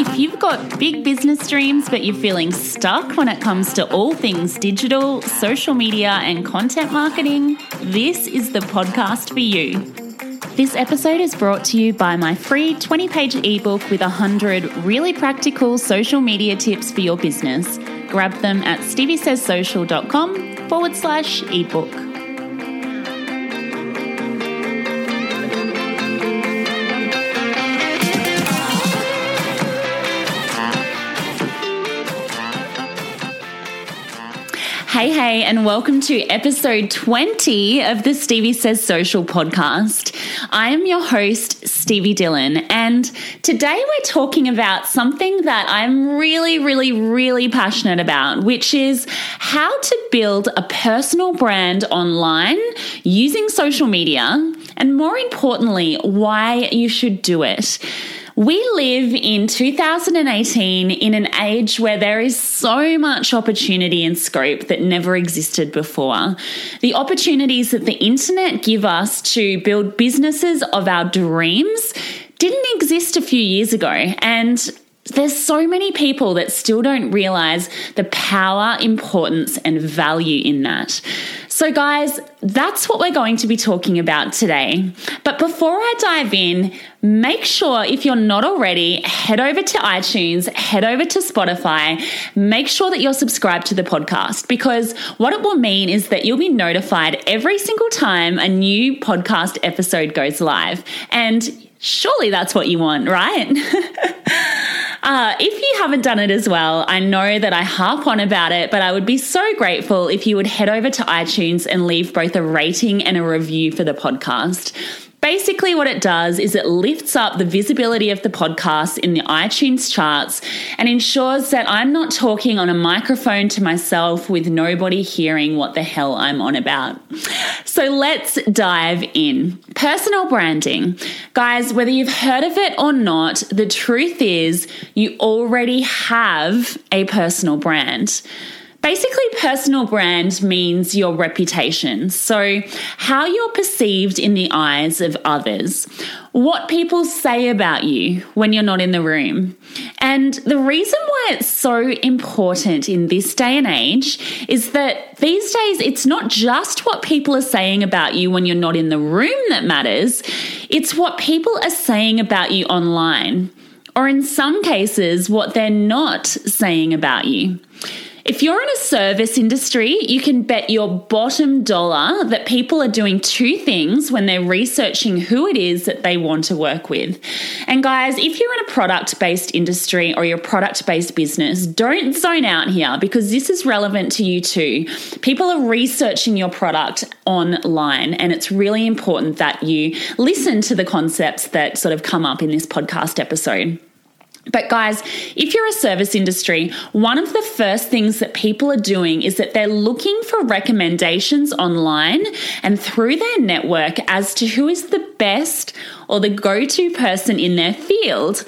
If you've got big business dreams, but you're feeling stuck when it comes to all things digital, social media, and content marketing, this is the podcast for you. This episode is brought to you by my free 20 page ebook with 100 really practical social media tips for your business. Grab them at steviesayssocial.com forward slash ebook. Hey, hey, and welcome to episode 20 of the Stevie Says Social podcast. I am your host, Stevie Dillon, and today we're talking about something that I'm really, really, really passionate about, which is how to build a personal brand online using social media, and more importantly, why you should do it. We live in 2018 in an age where there is so much opportunity and scope that never existed before. The opportunities that the internet give us to build businesses of our dreams didn't exist a few years ago. And there's so many people that still don't realize the power, importance, and value in that. So, guys, that's what we're going to be talking about today. But before I dive in, make sure if you're not already, head over to iTunes, head over to Spotify, make sure that you're subscribed to the podcast because what it will mean is that you'll be notified every single time a new podcast episode goes live. And surely that's what you want, right? Uh, if you haven't done it as well, I know that I harp on about it, but I would be so grateful if you would head over to iTunes and leave both a rating and a review for the podcast. Basically, what it does is it lifts up the visibility of the podcast in the iTunes charts and ensures that I'm not talking on a microphone to myself with nobody hearing what the hell I'm on about. So let's dive in. Personal branding. Guys, whether you've heard of it or not, the truth is you already have a personal brand. Basically, personal brand means your reputation. So, how you're perceived in the eyes of others, what people say about you when you're not in the room. And the reason why it's so important in this day and age is that these days it's not just what people are saying about you when you're not in the room that matters, it's what people are saying about you online. Or in some cases, what they're not saying about you. If you're in a service industry, you can bet your bottom dollar that people are doing two things when they're researching who it is that they want to work with. And guys, if you're in a product based industry or you're product based business, don't zone out here because this is relevant to you too. People are researching your product online, and it's really important that you listen to the concepts that sort of come up in this podcast episode. But, guys, if you're a service industry, one of the first things that people are doing is that they're looking for recommendations online and through their network as to who is the best or the go to person in their field.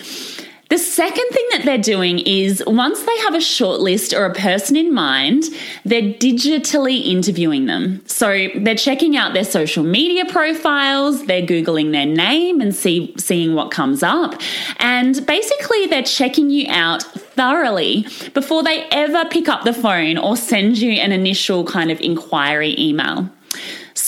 The second thing that they're doing is once they have a shortlist or a person in mind, they're digitally interviewing them. So they're checking out their social media profiles, they're Googling their name and see, seeing what comes up. And basically, they're checking you out thoroughly before they ever pick up the phone or send you an initial kind of inquiry email.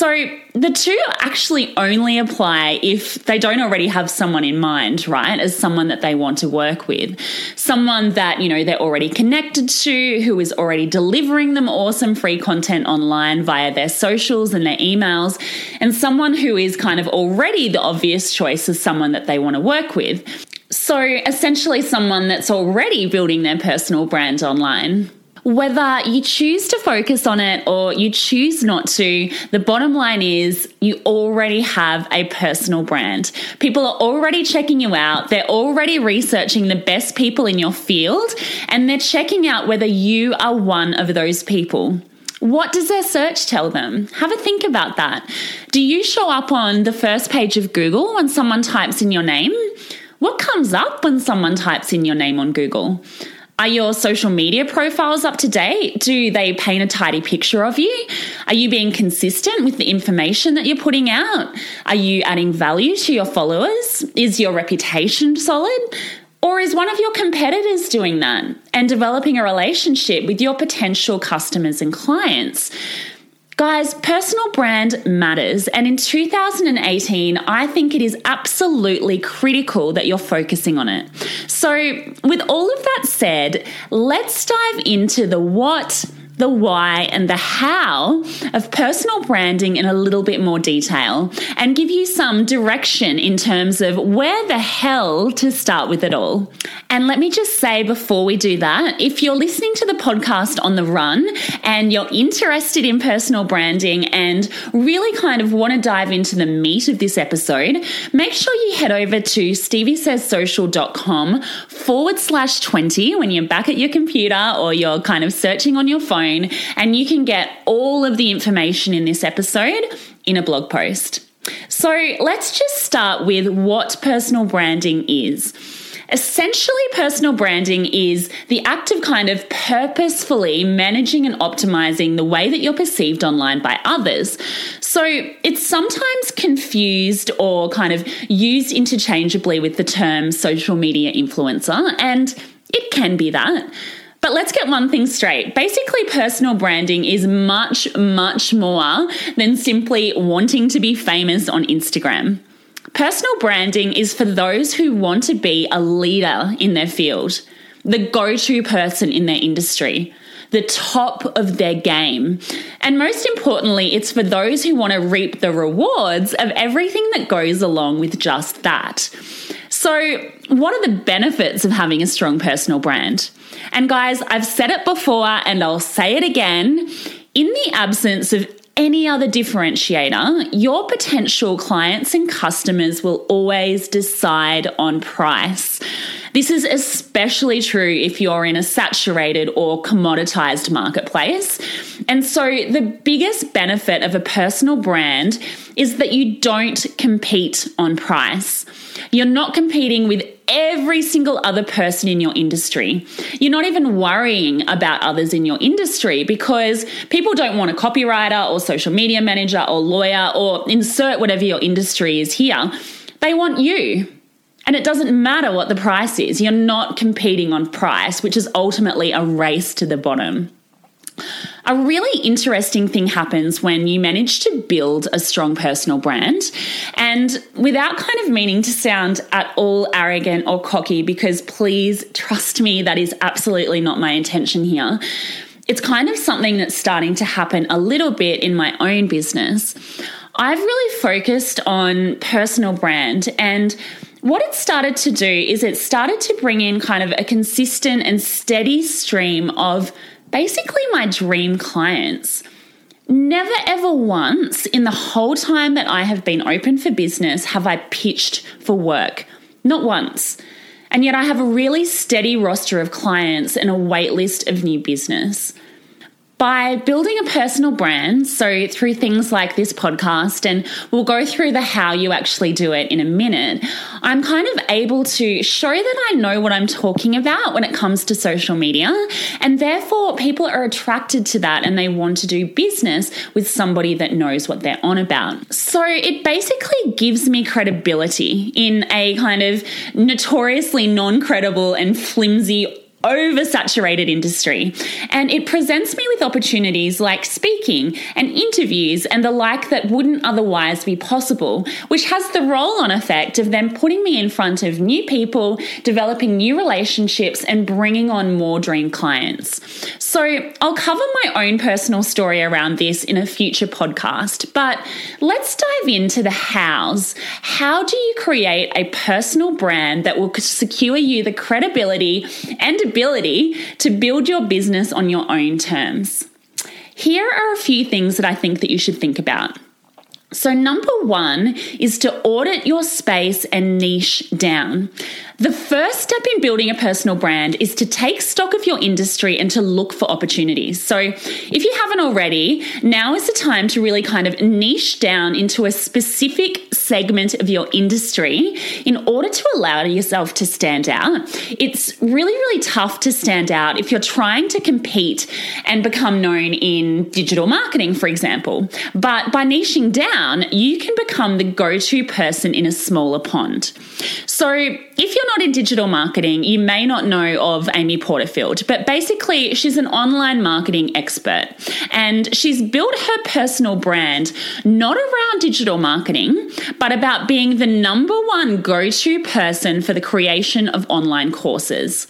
So the two actually only apply if they don't already have someone in mind, right? As someone that they want to work with. Someone that, you know, they're already connected to, who is already delivering them awesome free content online via their socials and their emails, and someone who is kind of already the obvious choice as someone that they want to work with. So essentially someone that's already building their personal brand online. Whether you choose to focus on it or you choose not to, the bottom line is you already have a personal brand. People are already checking you out. They're already researching the best people in your field and they're checking out whether you are one of those people. What does their search tell them? Have a think about that. Do you show up on the first page of Google when someone types in your name? What comes up when someone types in your name on Google? Are your social media profiles up to date? Do they paint a tidy picture of you? Are you being consistent with the information that you're putting out? Are you adding value to your followers? Is your reputation solid? Or is one of your competitors doing that and developing a relationship with your potential customers and clients? Guys, personal brand matters. And in 2018, I think it is absolutely critical that you're focusing on it. So, with all of that said, let's dive into the what the why and the how of personal branding in a little bit more detail and give you some direction in terms of where the hell to start with it all. And let me just say before we do that, if you're listening to the podcast on the run and you're interested in personal branding and really kind of want to dive into the meat of this episode, make sure you head over to steviesayssocial.com forward slash 20 when you're back at your computer or you're kind of searching on your phone and you can get all of the information in this episode in a blog post. So let's just start with what personal branding is. Essentially, personal branding is the act of kind of purposefully managing and optimizing the way that you're perceived online by others. So it's sometimes confused or kind of used interchangeably with the term social media influencer, and it can be that. But let's get one thing straight. Basically, personal branding is much, much more than simply wanting to be famous on Instagram. Personal branding is for those who want to be a leader in their field, the go to person in their industry, the top of their game. And most importantly, it's for those who want to reap the rewards of everything that goes along with just that. So, what are the benefits of having a strong personal brand? And guys, I've said it before and I'll say it again. In the absence of any other differentiator, your potential clients and customers will always decide on price. This is especially true if you're in a saturated or commoditized marketplace. And so, the biggest benefit of a personal brand is that you don't compete on price. You're not competing with every single other person in your industry. You're not even worrying about others in your industry because people don't want a copywriter or social media manager or lawyer or insert whatever your industry is here. They want you. And it doesn't matter what the price is. You're not competing on price, which is ultimately a race to the bottom. A really interesting thing happens when you manage to build a strong personal brand. And without kind of meaning to sound at all arrogant or cocky, because please trust me, that is absolutely not my intention here. it's kind of something that's starting to happen a little bit in my own business. I've really focused on personal brand and what it started to do is it started to bring in kind of a consistent and steady stream of basically my dream clients. Never ever once in the whole time that I have been open for business have I pitched for work. Not once. And yet I have a really steady roster of clients and a wait list of new business by building a personal brand. So, through things like this podcast, and we'll go through the how you actually do it in a minute, I'm kind of able to show that I know what I'm talking about when it comes to social media. And therefore, people are attracted to that and they want to do business with somebody that knows what they're on about. So, it basically gives me credibility in a kind of notoriously non credible and flimsy oversaturated industry. And it presents me with opportunities like speaking and interviews and the like that wouldn't otherwise be possible, which has the roll on effect of then putting me in front of new people, developing new relationships, and bringing on more dream clients. So I'll cover my own personal story around this in a future podcast, but let's dive into the hows. How do you create a personal brand that will secure you the credibility and ability to build your business on your own terms. Here are a few things that I think that you should think about. So, number one is to audit your space and niche down. The first step in building a personal brand is to take stock of your industry and to look for opportunities. So, if you haven't already, now is the time to really kind of niche down into a specific segment of your industry in order to allow yourself to stand out. It's really, really tough to stand out if you're trying to compete and become known in digital marketing, for example. But by niching down, you can become the go to person in a smaller pond. So, if you're not in digital marketing, you may not know of Amy Porterfield, but basically, she's an online marketing expert and she's built her personal brand not around digital marketing, but about being the number one go to person for the creation of online courses.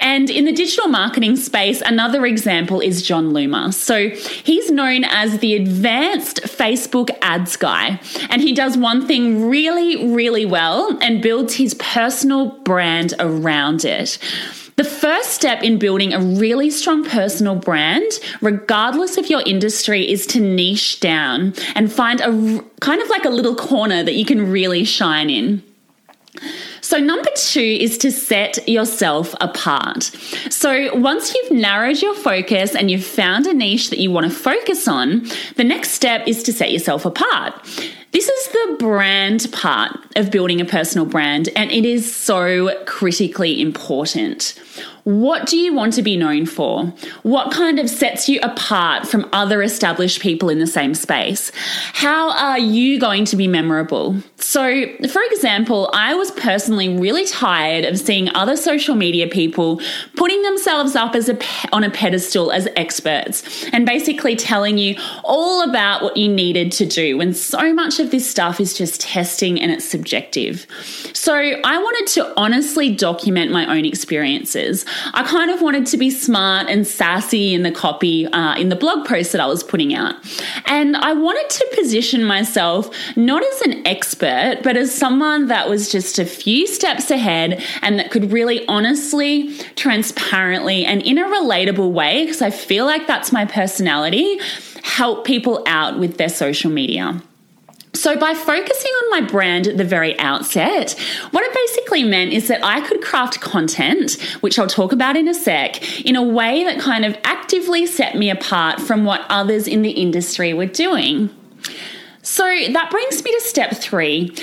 And in the digital marketing space, another example is Jon Loomer. So he's known as the advanced Facebook ads guy, and he does one thing really, really well and builds his personal brand around it. The first step in building a really strong personal brand, regardless of your industry, is to niche down and find a kind of like a little corner that you can really shine in. So, number two is to set yourself apart. So, once you've narrowed your focus and you've found a niche that you want to focus on, the next step is to set yourself apart. This is the brand part of building a personal brand, and it is so critically important. What do you want to be known for? What kind of sets you apart from other established people in the same space? How are you going to be memorable? So, for example, I was personally really tired of seeing other social media people putting themselves up as a on a pedestal as experts and basically telling you all about what you needed to do when so much of this stuff is just testing and it's subjective. So, I wanted to honestly document my own experiences. I kind of wanted to be smart and sassy in the copy uh, in the blog post that I was putting out. And I wanted to position myself not as an expert, but as someone that was just a few steps ahead and that could really honestly, transparently, and in a relatable way, because I feel like that's my personality, help people out with their social media. So, by focusing on my brand at the very outset, what it basically meant is that I could craft content, which I'll talk about in a sec, in a way that kind of actively set me apart from what others in the industry were doing. So, that brings me to step three.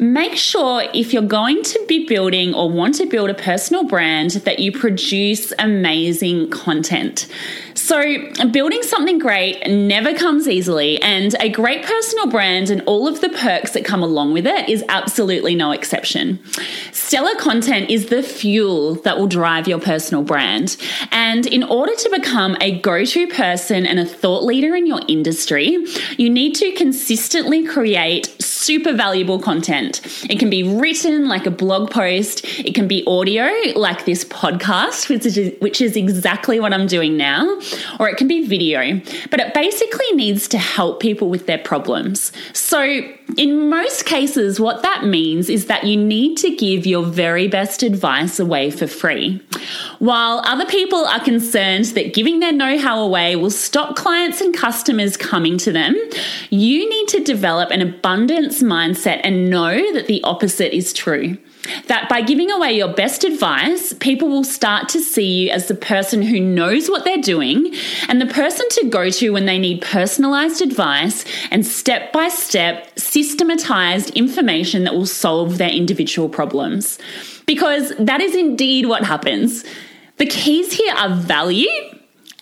Make sure if you're going to be building or want to build a personal brand that you produce amazing content. So, building something great never comes easily, and a great personal brand and all of the perks that come along with it is absolutely no exception. Stellar content is the fuel that will drive your personal brand. And in order to become a go to person and a thought leader in your industry, you need to consistently create super valuable content. It can be written like a blog post, it can be audio like this podcast, which is, which is exactly what I'm doing now, or it can be video. But it basically needs to help people with their problems. So, in most cases, what that means is that you need to give your very best advice away for free. While other people are concerned that giving their know how away will stop clients and customers coming to them, you need to develop an abundance mindset and know that the opposite is true. That by giving away your best advice, people will start to see you as the person who knows what they're doing and the person to go to when they need personalized advice and step by step, systematized information that will solve their individual problems. Because that is indeed what happens. The keys here are value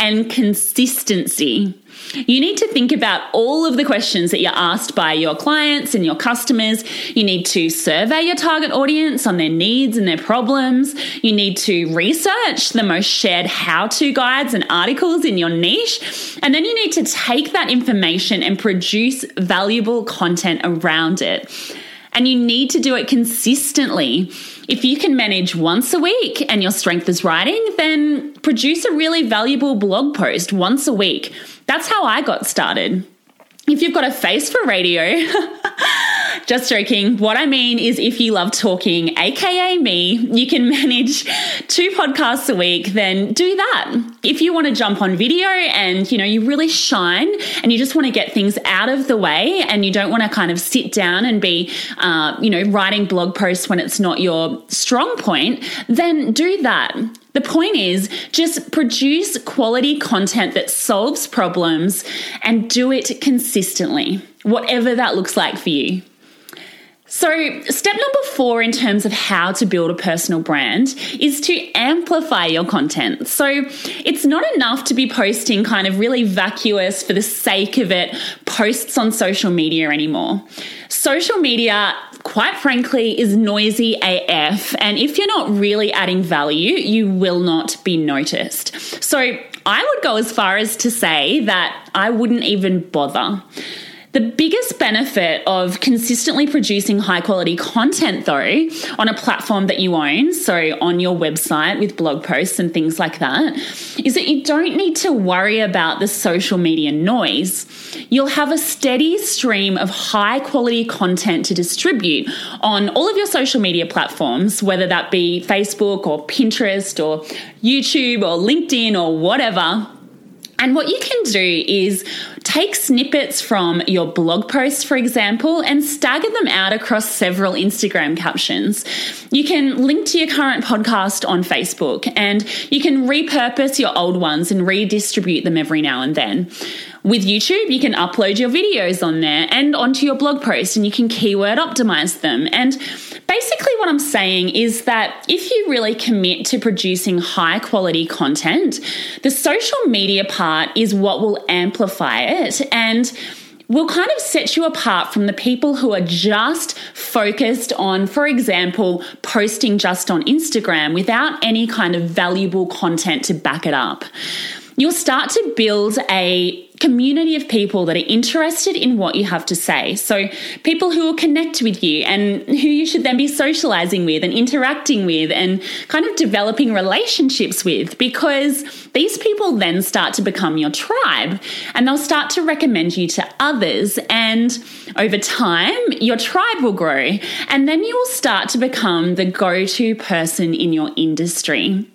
and consistency. You need to think about all of the questions that you're asked by your clients and your customers. You need to survey your target audience on their needs and their problems. You need to research the most shared how to guides and articles in your niche. And then you need to take that information and produce valuable content around it. And you need to do it consistently. If you can manage once a week and your strength is writing, then produce a really valuable blog post once a week. That's how I got started. If you've got a face for radio, just joking. What I mean is, if you love talking, aka me, you can manage two podcasts a week, then do that. If you want to jump on video and you know you really shine and you just want to get things out of the way and you don't want to kind of sit down and be, uh, you know, writing blog posts when it's not your strong point, then do that. The point is just produce quality content that solves problems and do it consistently, whatever that looks like for you. So, step number four in terms of how to build a personal brand is to amplify your content. So, it's not enough to be posting kind of really vacuous for the sake of it posts on social media anymore. Social media, quite frankly, is noisy AF. And if you're not really adding value, you will not be noticed. So, I would go as far as to say that I wouldn't even bother. The biggest benefit of consistently producing high quality content, though, on a platform that you own, so on your website with blog posts and things like that, is that you don't need to worry about the social media noise. You'll have a steady stream of high quality content to distribute on all of your social media platforms, whether that be Facebook or Pinterest or YouTube or LinkedIn or whatever. And what you can do is take snippets from your blog posts, for example, and stagger them out across several Instagram captions. You can link to your current podcast on Facebook and you can repurpose your old ones and redistribute them every now and then. With YouTube, you can upload your videos on there and onto your blog post and you can keyword optimize them. And basically, what I'm saying is that if you really commit to producing high quality content, the social media part is what will amplify it and will kind of set you apart from the people who are just focused on, for example, posting just on Instagram without any kind of valuable content to back it up. You'll start to build a community of people that are interested in what you have to say. So, people who will connect with you and who you should then be socializing with and interacting with and kind of developing relationships with because these people then start to become your tribe and they'll start to recommend you to others. And over time, your tribe will grow and then you will start to become the go to person in your industry.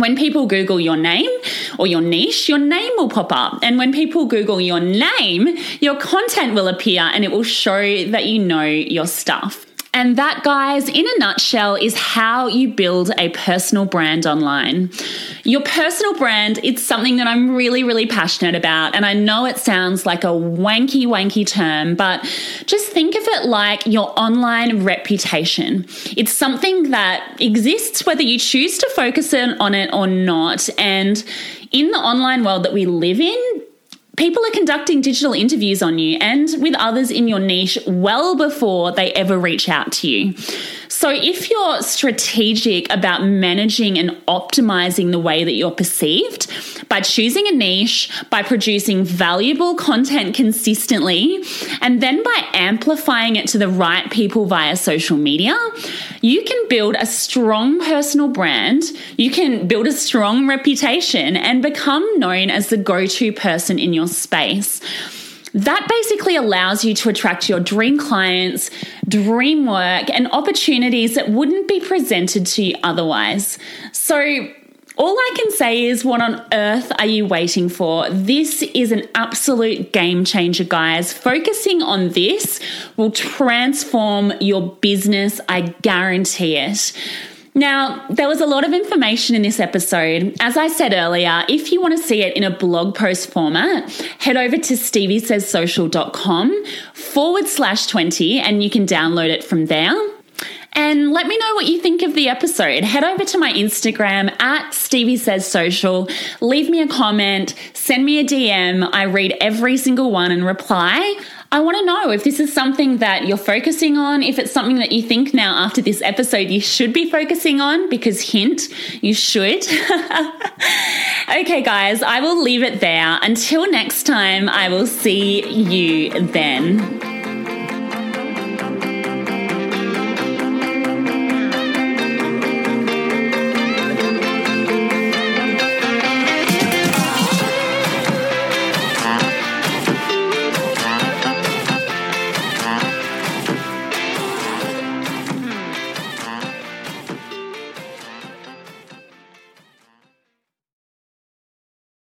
When people Google your name or your niche, your name will pop up. And when people Google your name, your content will appear and it will show that you know your stuff. And that, guys, in a nutshell, is how you build a personal brand online. Your personal brand, it's something that I'm really, really passionate about. And I know it sounds like a wanky, wanky term, but just think of it like your online reputation. It's something that exists whether you choose to focus on it or not. And in the online world that we live in, people are conducting digital interviews on you and with others in your niche well before they ever reach out to you. So, if you're strategic about managing and optimizing the way that you're perceived by choosing a niche, by producing valuable content consistently, and then by amplifying it to the right people via social media, you can build a strong personal brand, you can build a strong reputation, and become known as the go to person in your space. That basically allows you to attract your dream clients, dream work, and opportunities that wouldn't be presented to you otherwise. So, all I can say is, what on earth are you waiting for? This is an absolute game changer, guys. Focusing on this will transform your business, I guarantee it. Now, there was a lot of information in this episode. As I said earlier, if you want to see it in a blog post format, head over to steviesayssocial.com forward slash 20 and you can download it from there. And let me know what you think of the episode. Head over to my Instagram at Stevie Says Social. Leave me a comment, send me a DM. I read every single one and reply. I want to know if this is something that you're focusing on, if it's something that you think now after this episode you should be focusing on, because hint, you should. okay, guys, I will leave it there. Until next time, I will see you then.